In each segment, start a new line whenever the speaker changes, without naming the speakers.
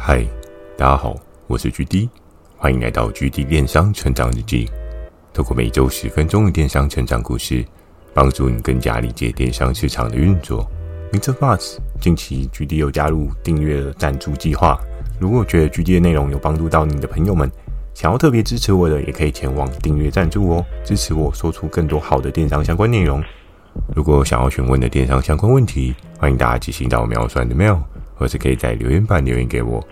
嗨，大家好，我是 GD，欢迎来到 GD 电商成长日记。透过每周十分钟的电商成长故事，帮助你更加理解电商市场的运作。Mr. Buzz，近期 GD 有加入订阅赞助计划。如果觉得 GD 的内容有帮助到你的朋友们，想要特别支持我的，也可以前往订阅赞助哦，支持我说出更多好的电商相关内容。如果想要询问的电商相关问题，欢迎大家寄信到秒算的 mail，或是可以在留言板留言给我。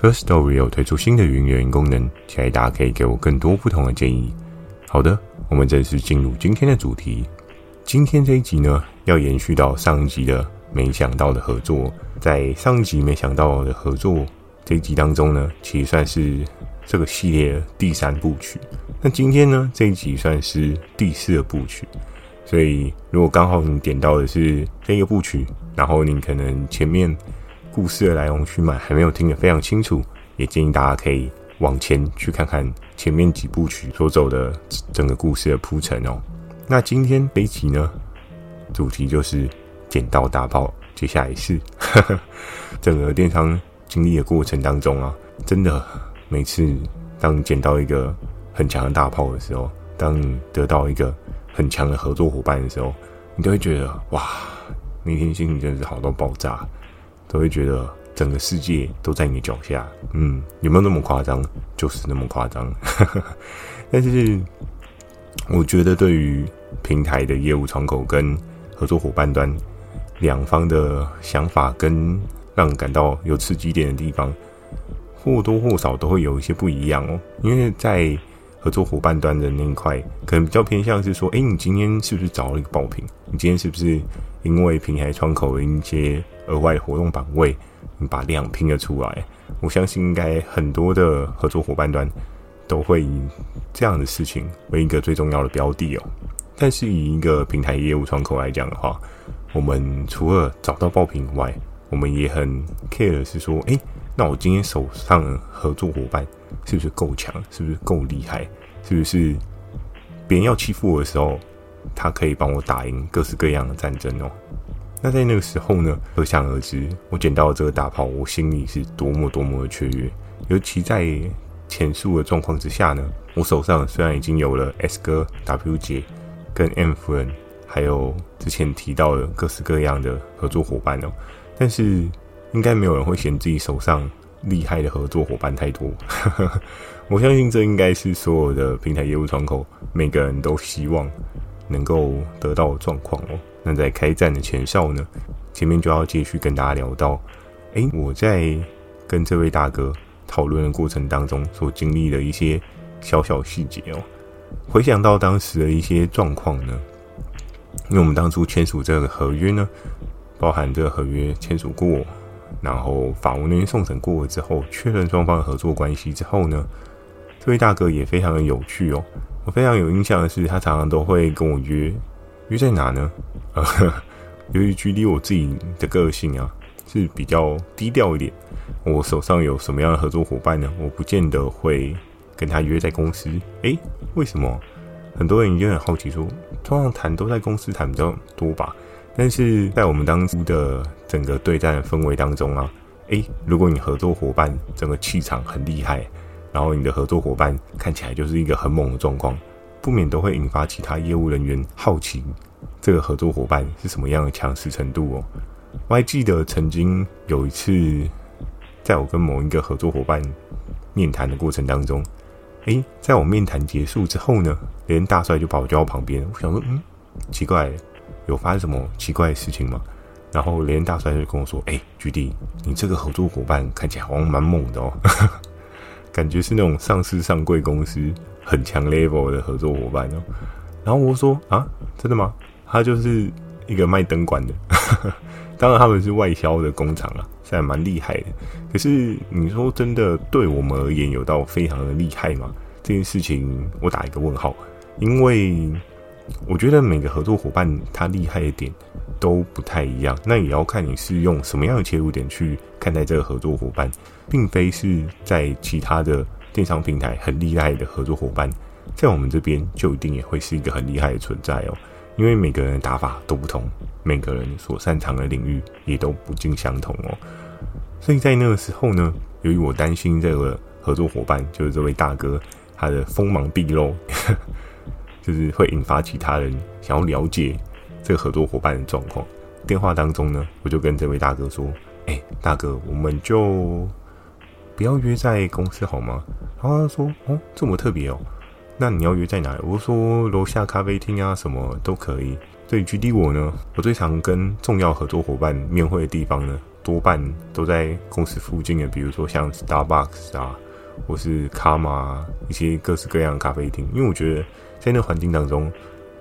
First Story 有推出新的语音留言功能，期待大家可以给我更多不同的建议。好的，我们正式进入今天的主题。今天这一集呢，要延续到上一集的没想到的合作。在上一集没想到的合作这一集当中呢，其实算是这个系列第三部曲。那今天呢，这一集算是第四部曲。所以，如果刚好你点到的是这个部曲，然后你可能前面。故事的来龙去脉还没有听得非常清楚，也建议大家可以往前去看看前面几部曲所走的整个故事的铺陈哦。那今天这一集呢，主题就是捡到大炮。接下来是 整个电商经历的过程当中啊，真的每次当你捡到一个很强的大炮的时候，当你得到一个很强的合作伙伴的时候，你都会觉得哇，那天心情真是好到爆炸。都会觉得整个世界都在你脚下，嗯，有没有那么夸张？就是那么夸张。但是，我觉得对于平台的业务窗口跟合作伙伴端两方的想法，跟让感到有刺激点的地方，或多或少都会有一些不一样哦。因为在合作伙伴端的那一块，可能比较偏向是说，哎，你今天是不是找了一个爆品？你今天是不是因为平台窗口的一些额外活动版位，你把量拼了出来？我相信应该很多的合作伙伴端都会以这样的事情为一个最重要的标的哦。但是以一个平台业务窗口来讲的话，我们除了找到爆品以外，我们也很 care 的是说，哎，那我今天手上合作伙伴是不是够强？是不是够厉害？是不是别人要欺负我的时候，他可以帮我打赢各式各样的战争哦？那在那个时候呢，可想而知，我捡到这个大炮，我心里是多么多么的雀跃。尤其在前述的状况之下呢，我手上虽然已经有了 S 哥、W 姐跟 M 夫人，还有之前提到的各式各样的合作伙伴哦。但是，应该没有人会嫌自己手上厉害的合作伙伴太多。我相信这应该是所有的平台业务窗口每个人都希望能够得到的状况哦。那在开战的前哨呢，前面就要继续跟大家聊到，诶，我在跟这位大哥讨论的过程当中所经历的一些小小细节哦。回想到当时的一些状况呢，因为我们当初签署这个合约呢。包含这个合约签署过，然后法务那边送审过了之后，确认双方的合作关系之后呢，这位大哥也非常的有趣哦。我非常有印象的是，他常常都会跟我约，约在哪呢？呃，由于距离我自己的个性啊是比较低调一点，我手上有什么样的合作伙伴呢？我不见得会跟他约在公司。诶，为什么？很多人已经很好奇说，通常谈都在公司谈比较多吧？但是在我们当初的整个对战氛围当中啊，诶，如果你合作伙伴整个气场很厉害，然后你的合作伙伴看起来就是一个很猛的状况，不免都会引发其他业务人员好奇这个合作伙伴是什么样的强势程度哦。我还记得曾经有一次，在我跟某一个合作伙伴面谈的过程当中，诶，在我面谈结束之后呢，连大帅就把我叫到旁边，我想说，嗯，奇怪。有发生什么奇怪的事情吗？然后连大帅就跟我说：“哎、欸，局弟，你这个合作伙伴看起来好像蛮猛的哦，感觉是那种上市上柜公司很强 level 的合作伙伴哦。”然后我说：“啊，真的吗？他就是一个卖灯管的，当然他们是外销的工厂啊，现在蛮厉害的。可是你说真的，对我们而言有到非常的厉害吗？这件事情我打一个问号，因为。”我觉得每个合作伙伴他厉害的点都不太一样，那也要看你是用什么样的切入点去看待这个合作伙伴，并非是在其他的电商平台很厉害的合作伙伴，在我们这边就一定也会是一个很厉害的存在哦。因为每个人的打法都不同，每个人所擅长的领域也都不尽相同哦。所以在那个时候呢，由于我担心这个合作伙伴，就是这位大哥，他的锋芒毕露，就是会引发其他人想要了解这个合作伙伴的状况。电话当中呢，我就跟这位大哥说：“哎、大哥，我们就不要约在公司好吗？”然后他说：“哦，这么特别哦，那你要约在哪里？”我说：“楼下咖啡厅啊，什么都可以。”对，举例我呢，我最常跟重要合作伙伴面会的地方呢，多半都在公司附近的，比如说像 Starbucks 啊，或是 Karma 一些各式各样咖啡厅。因为我觉得在那环境当中，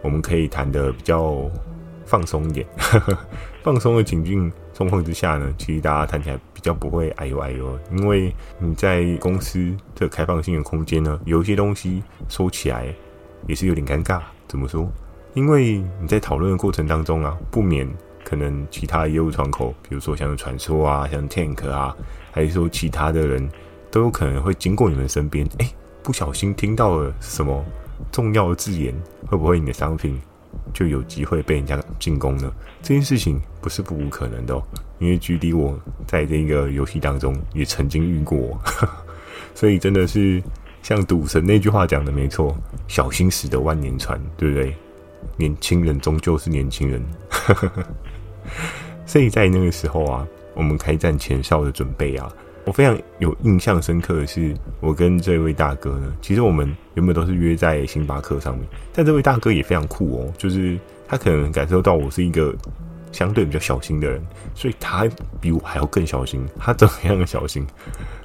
我们可以谈得比较放松一点，放松的情境状况之下呢，其实大家谈起来比较不会哎呦哎呦。因为你在公司这开放性的空间呢，有一些东西说起来也是有点尴尬。怎么说？因为你在讨论的过程当中啊，不免可能其他业务窗口，比如说像传说啊，像 Tank 啊，还是说其他的人，都有可能会经过你们身边，哎，不小心听到了什么重要的字眼，会不会你的商品就有机会被人家进攻呢？这件事情不是不无可能的哦，因为距离我在这个游戏当中也曾经遇过，所以真的是像赌神那句话讲的没错，小心驶得万年船，对不对？年轻人终究是年轻人，所以在那个时候啊，我们开战前哨的准备啊，我非常有印象深刻的是，我跟这位大哥呢，其实我们原本都是约在星巴克上面，但这位大哥也非常酷哦，就是他可能感受到我是一个相对比较小心的人，所以他比我还要更小心。他怎么样的小心？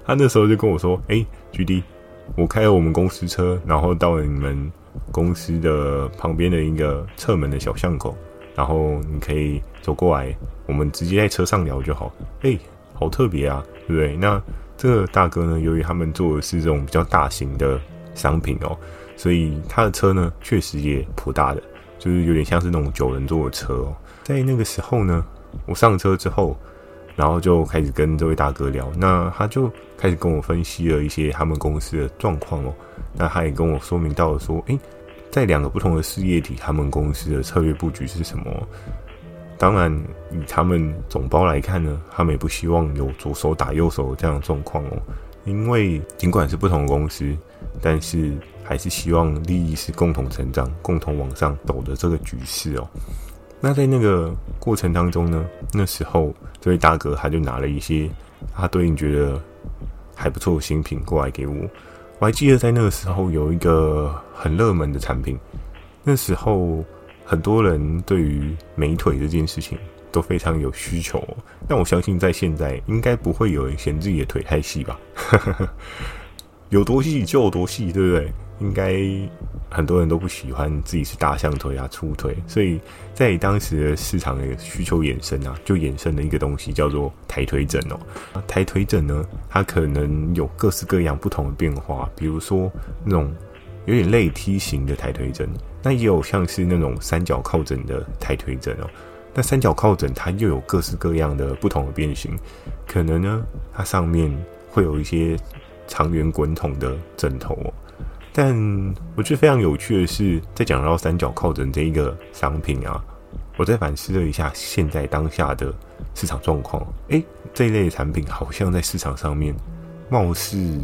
他那时候就跟我说：“哎，GD，我开了我们公司车，然后到了你们。”公司的旁边的一个侧门的小巷口，然后你可以走过来，我们直接在车上聊就好。哎，好特别啊，对不对？那这个大哥呢，由于他们做的是这种比较大型的商品哦，所以他的车呢，确实也颇大的，就是有点像是那种九人座的车哦。在那个时候呢，我上车之后，然后就开始跟这位大哥聊，那他就开始跟我分析了一些他们公司的状况哦。那他也跟我说明到了说，诶，在两个不同的事业体，他们公司的策略布局是什么？当然，以他们总包来看呢，他们也不希望有左手打右手这样的状况哦。因为尽管是不同的公司，但是还是希望利益是共同成长、共同往上走的这个局势哦。那在那个过程当中呢，那时候这位大哥他就拿了一些他对你觉得还不错的新品过来给我。我还记得在那个时候有一个很热门的产品，那时候很多人对于美腿这件事情都非常有需求，但我相信在现在应该不会有人嫌自己的腿太细吧？有多细就有多细，对不对？应该很多人都不喜欢自己是大象腿啊、粗腿，所以在当时的市场的需求衍生啊，就衍生了一个东西叫做抬腿枕哦。抬腿枕呢，它可能有各式各样不同的变化，比如说那种有点类梯形的抬腿枕，那也有像是那种三角靠枕的抬腿枕哦。那三角靠枕它又有各式各样的不同的变形，可能呢，它上面会有一些长圆滚筒的枕头哦。但我觉得非常有趣的是，在讲到三角靠枕这一个商品啊，我再反思了一下现在当下的市场状况，诶，这一类产品好像在市场上面貌似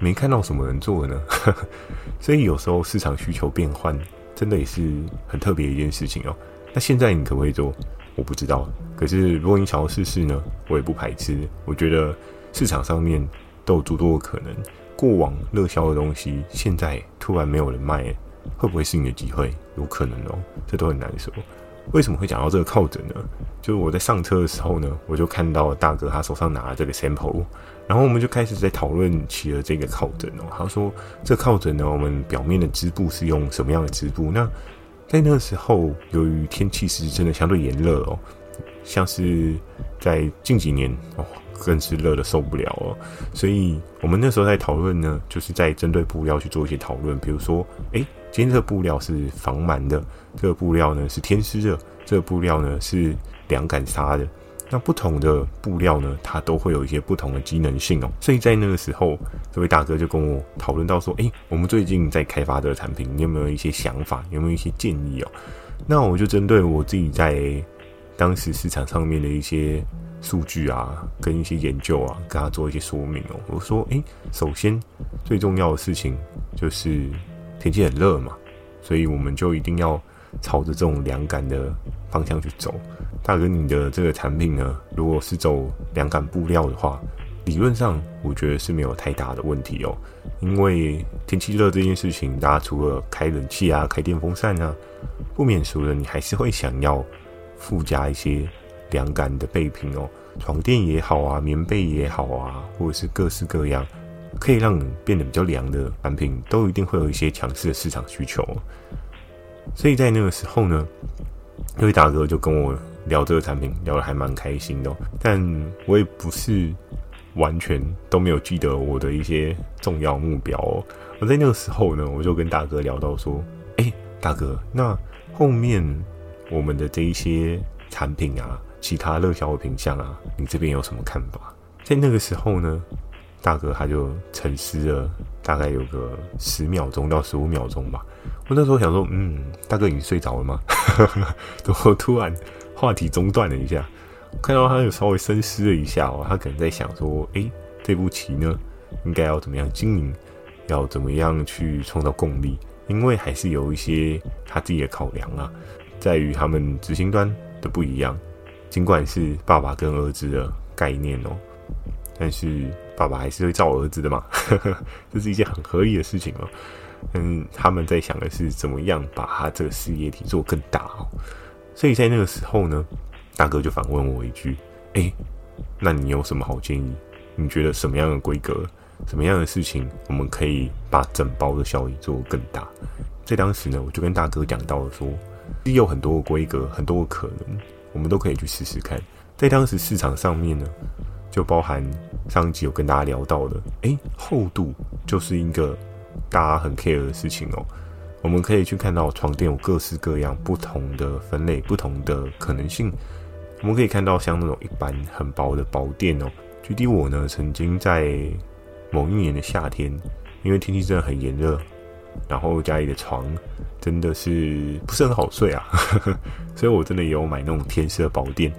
没看到什么人做呢，所以有时候市场需求变换，真的也是很特别一件事情哦。那现在你可不可以做？我不知道。可是如果你想要试试呢，我也不排斥。我觉得市场上面都有诸多的可能。过往热销的东西，现在突然没有人卖，会不会是你的机会？有可能哦，这都很难说。为什么会讲到这个靠枕呢？就是我在上车的时候呢，我就看到大哥他手上拿了这个 sample，然后我们就开始在讨论起了这个靠枕哦。他说这靠枕呢，我们表面的织布是用什么样的织布？那在那个时候，由于天气是真的相对炎热哦，像是在近几年哦。更是热得受不了哦，所以我们那时候在讨论呢，就是在针对布料去做一些讨论，比如说，诶，今天这个布料是防螨的，这个布料呢是天丝的，这个布料呢是凉感纱的。那不同的布料呢，它都会有一些不同的机能性哦。所以在那个时候，这位大哥就跟我讨论到说，诶，我们最近在开发的产品，你有没有一些想法？有没有一些建议哦？那我就针对我自己在当时市场上面的一些。数据啊，跟一些研究啊，跟他做一些说明哦。我说，诶，首先最重要的事情就是天气很热嘛，所以我们就一定要朝着这种凉感的方向去走。大哥，你的这个产品呢，如果是走凉感布料的话，理论上我觉得是没有太大的问题哦。因为天气热这件事情，大家除了开冷气啊、开电风扇啊，不免俗的，你还是会想要附加一些。凉感的备品哦，床垫也好啊，棉被也好啊，或者是各式各样可以让你变得比较凉的产品，都一定会有一些强势的市场需求。所以在那个时候呢，那位大哥就跟我聊这个产品，聊得还蛮开心的。但我也不是完全都没有记得我的一些重要目标哦。我在那个时候呢，我就跟大哥聊到说：“哎，大哥，那后面我们的这一些产品啊。”其他热销的品项啊，你这边有什么看法？在那个时候呢，大哥他就沉思了大概有个十秒钟到十五秒钟吧。我那时候想说，嗯，大哥已经睡着了吗？然后突然话题中断了一下，看到他有稍微深思了一下哦，他可能在想说，诶，这步棋呢，应该要怎么样经营，要怎么样去创造共利？因为还是有一些他自己的考量啊，在于他们执行端的不一样。尽管是爸爸跟儿子的概念哦，但是爸爸还是会照儿子的嘛，这是一件很合理的事情哦。嗯，他们在想的是怎么样把他这个事业体做更大。所以在那个时候呢，大哥就反问我一句：“诶，那你有什么好建议？你觉得什么样的规格，什么样的事情，我们可以把整包的效益做更大？”在当时呢，我就跟大哥讲到了说，是有很多个规格，很多个可能。我们都可以去试试看，在当时市场上面呢，就包含上集有跟大家聊到的，诶，厚度就是一个大家很 care 的事情哦。我们可以去看到床垫有各式各样不同的分类，不同的可能性。我们可以看到像那种一般很薄的薄垫哦。举例我呢，曾经在某一年的夏天，因为天气真的很炎热。然后家里的床真的是不是很好睡啊，所以我真的也有买那种天丝的薄垫，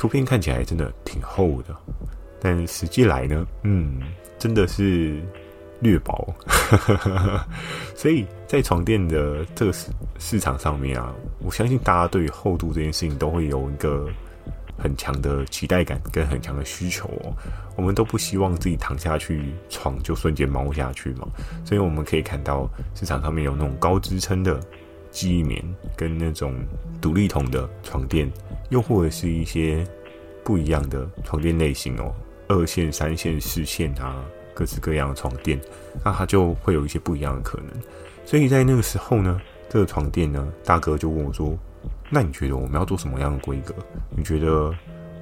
图片看起来真的挺厚的，但实际来呢，嗯，真的是略薄，所以在床垫的这个市市场上面啊，我相信大家对于厚度这件事情都会有一个。很强的期待感跟很强的需求哦，我们都不希望自己躺下去床就瞬间猫下去嘛，所以我们可以看到市场上面有那种高支撑的记忆棉跟那种独立筒的床垫，又或者是一些不一样的床垫类型哦，二线、三线、四线啊，各式各样的床垫，那它就会有一些不一样的可能。所以在那个时候呢，这个床垫呢，大哥就问我说。那你觉得我们要做什么样的规格？你觉得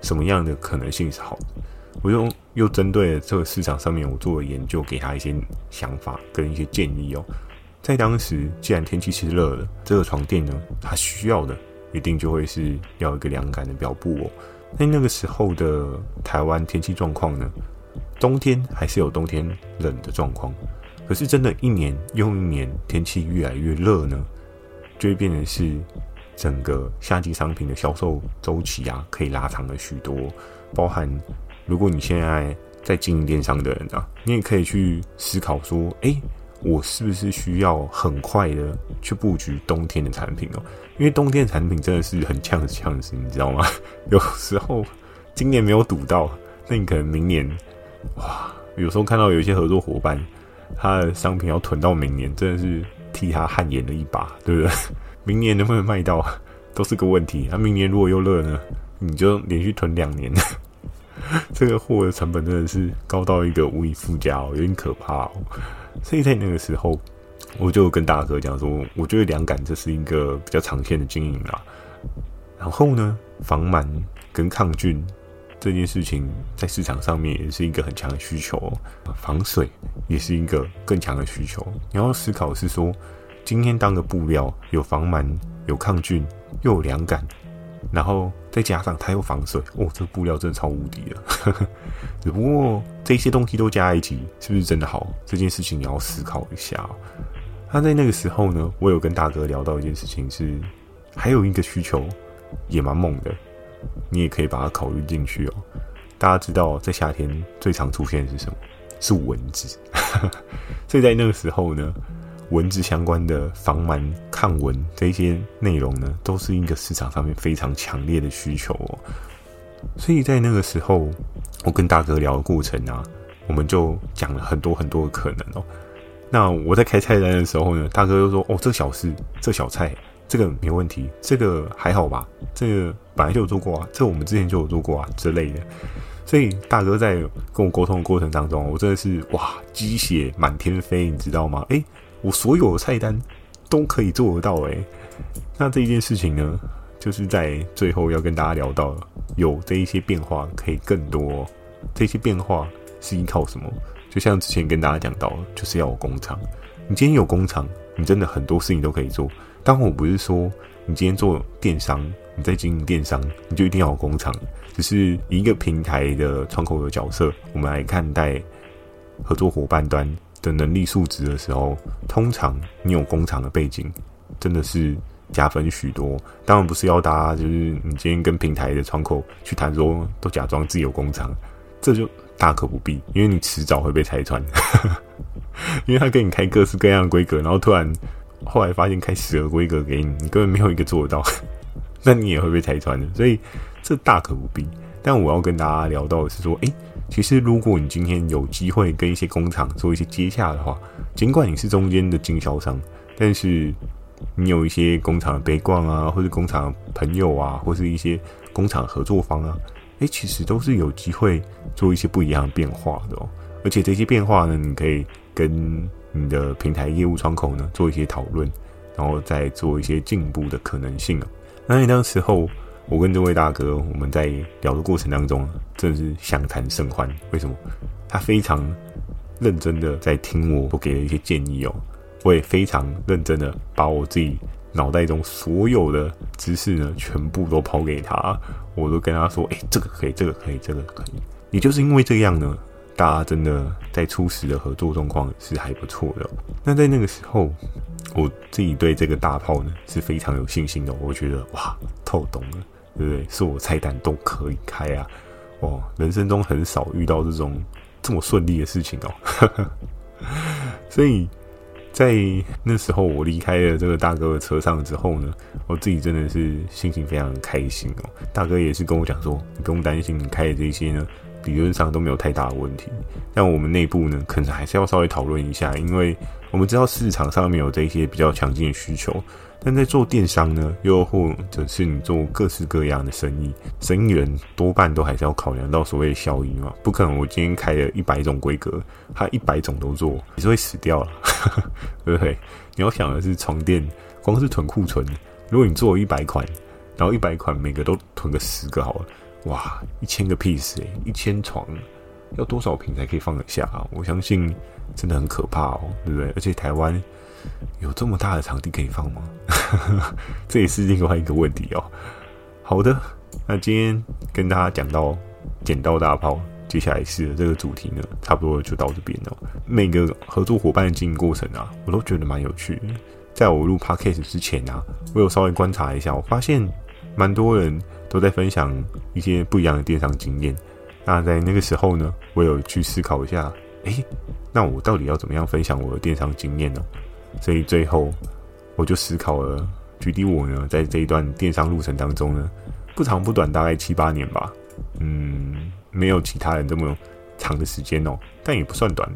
什么样的可能性是好的？我又又针对这个市场上面，我做了研究，给他一些想法跟一些建议哦。在当时，既然天气是热的，这个床垫呢，它需要的一定就会是要一个凉感的表布哦。那那个时候的台湾天气状况呢，冬天还是有冬天冷的状况，可是真的，一年又一年，天气越来越热呢，就会变成是。整个夏季商品的销售周期啊，可以拉长了许多。包含如果你现在在经营电商的人啊，你也可以去思考说：诶，我是不是需要很快的去布局冬天的产品哦？因为冬天的产品真的是很呛死呛死，你知道吗？有时候今年没有赌到，那你可能明年哇，有时候看到有一些合作伙伴，他的商品要囤到明年，真的是替他汗颜了一把，对不对？明年能不能卖到都是个问题。那、明年如果又热呢？你就连续囤两年，这个货的成本真的是高到一个无以复加哦，有点可怕哦。所以在那个时候，我就跟大哥讲说，我觉得凉感这是一个比较长线的经营啦。然后呢，防螨跟抗菌这件事情在市场上面也是一个很强的需求，防水也是一个更强的需求。你要思考是说。今天当个布料，有防螨、有抗菌，又有凉感，然后再加上它又防水，哦，这个布料真的超无敌了。只不过这些东西都加一起，是不是真的好？这件事情你要思考一下哦。他在那个时候呢，我有跟大哥聊到一件事情是，还有一个需求也蛮猛的，你也可以把它考虑进去哦。大家知道，在夏天最常出现的是什么？是蚊子。所以在那个时候呢，文字相关的防螨、抗蚊这些内容呢，都是一个市场上面非常强烈的需求哦。所以在那个时候，我跟大哥聊的过程啊，我们就讲了很多很多的可能哦。那我在开菜单的时候呢，大哥又说：“哦，这小事，这小菜，这个没问题，这个还好吧？这个本来就有做过啊，这我们之前就有做过啊之类的。”所以大哥在跟我沟通的过程当中，我真的是哇，鸡血满天飞，你知道吗？诶，我所有的菜单都可以做得到诶。那这一件事情呢，就是在最后要跟大家聊到，有这一些变化可以更多。这些变化是依靠什么？就像之前跟大家讲到，就是要有工厂。你今天有工厂，你真的很多事情都可以做。当，我不是说你今天做电商，你在经营电商，你就一定要有工厂。只是一个平台的窗口的角色，我们来看待合作伙伴端的能力素质的时候，通常你有工厂的背景，真的是加分许多。当然不是要大家就是你今天跟平台的窗口去谈说，都假装自己有工厂，这就。大可不必，因为你迟早会被拆穿，因为他给你开各式各样的规格，然后突然后来发现开十个规格给你，你根本没有一个做得到，那你也会被拆穿的。所以这大可不必。但我要跟大家聊到的是说，诶，其实如果你今天有机会跟一些工厂做一些接洽的话，尽管你是中间的经销商，但是你有一些工厂的 background 啊，或是工厂的朋友啊，或是一些工厂合作方啊。诶，其实都是有机会做一些不一样的变化的哦。而且这些变化呢，你可以跟你的平台业务窗口呢做一些讨论，然后再做一些进步的可能性啊。那你那时候，我跟这位大哥我们在聊的过程当中，真的是相谈甚欢。为什么？他非常认真的在听我我给的一些建议哦。我也非常认真的把我自己。脑袋中所有的知识呢，全部都抛给他，我都跟他说：“哎，这个可以，这个可以，这个可以。”也就是因为这样呢，大家真的在初始的合作状况是还不错的。那在那个时候，我自己对这个大炮呢是非常有信心的。我觉得哇，透懂了，对不对？是我菜单都可以开啊！哦，人生中很少遇到这种这么顺利的事情哦，所以。在那时候，我离开了这个大哥的车上之后呢，我自己真的是心情非常开心哦。大哥也是跟我讲说，你不用担心，你开的这些呢，理论上都没有太大的问题。但我们内部呢，可能还是要稍微讨论一下，因为我们知道市场上面有这些比较强劲的需求。但在做电商呢，又或者是你做各式各样的生意，生意人多半都还是要考量到所谓的效益嘛。不可能我今天开了一百种规格，他一百种都做，你是会死掉了，对不对？你要想的是床垫，光是囤库存，如果你做一百款，然后一百款每个都囤个十个好了，哇，一千个 piece 诶，一千床要多少坪才可以放得下啊？我相信真的很可怕哦，对不对？而且台湾。有这么大的场地可以放吗？这也是另外一个问题哦。好的，那今天跟大家讲到剪刀大炮，接下来是这个主题呢，差不多就到这边了。每个合作伙伴的经营过程啊，我都觉得蛮有趣的。在我录 Podcast 之前啊，我有稍微观察一下，我发现蛮多人都在分享一些不一样的电商经验。那在那个时候呢，我有去思考一下，诶，那我到底要怎么样分享我的电商经验呢？所以最后，我就思考了，举例我呢，在这一段电商路程当中呢，不长不短，大概七八年吧，嗯，没有其他人这么长的时间哦，但也不算短，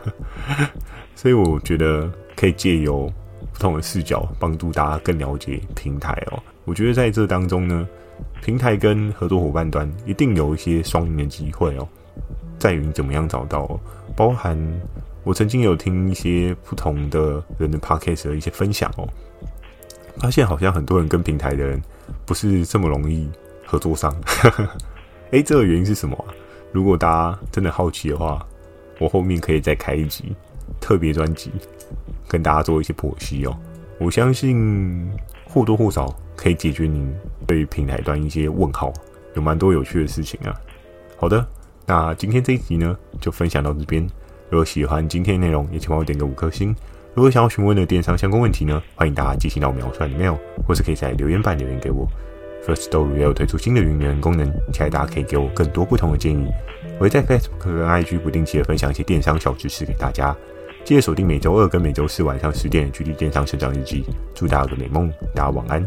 所以我觉得可以借由不同的视角，帮助大家更了解平台哦。我觉得在这当中呢，平台跟合作伙伴端一定有一些双赢的机会哦，在于怎么样找到，包含。我曾经有听一些不同的人的 podcast 的一些分享哦，发现好像很多人跟平台的人不是这么容易合作上。诶，这个原因是什么？如果大家真的好奇的话，我后面可以再开一集特别专辑，跟大家做一些剖析哦。我相信或多或少可以解决你对于平台端一些问号，有蛮多有趣的事情啊。好的，那今天这一集呢，就分享到这边。如果喜欢今天的内容，也请帮我点个五颗星。如果想要询问的电商相关问题呢，欢迎大家寄信到我描述里面，或是可以在留言板留言给我。Firstory 也有推出新的语音功能，期待大家可以给我更多不同的建议。我会在 Facebook 跟 IG 不定期的分享一些电商小知识给大家，记得锁定每周二跟每周四晚上十点的《GD 电商成长日记》。祝大家有个美梦，大家晚安。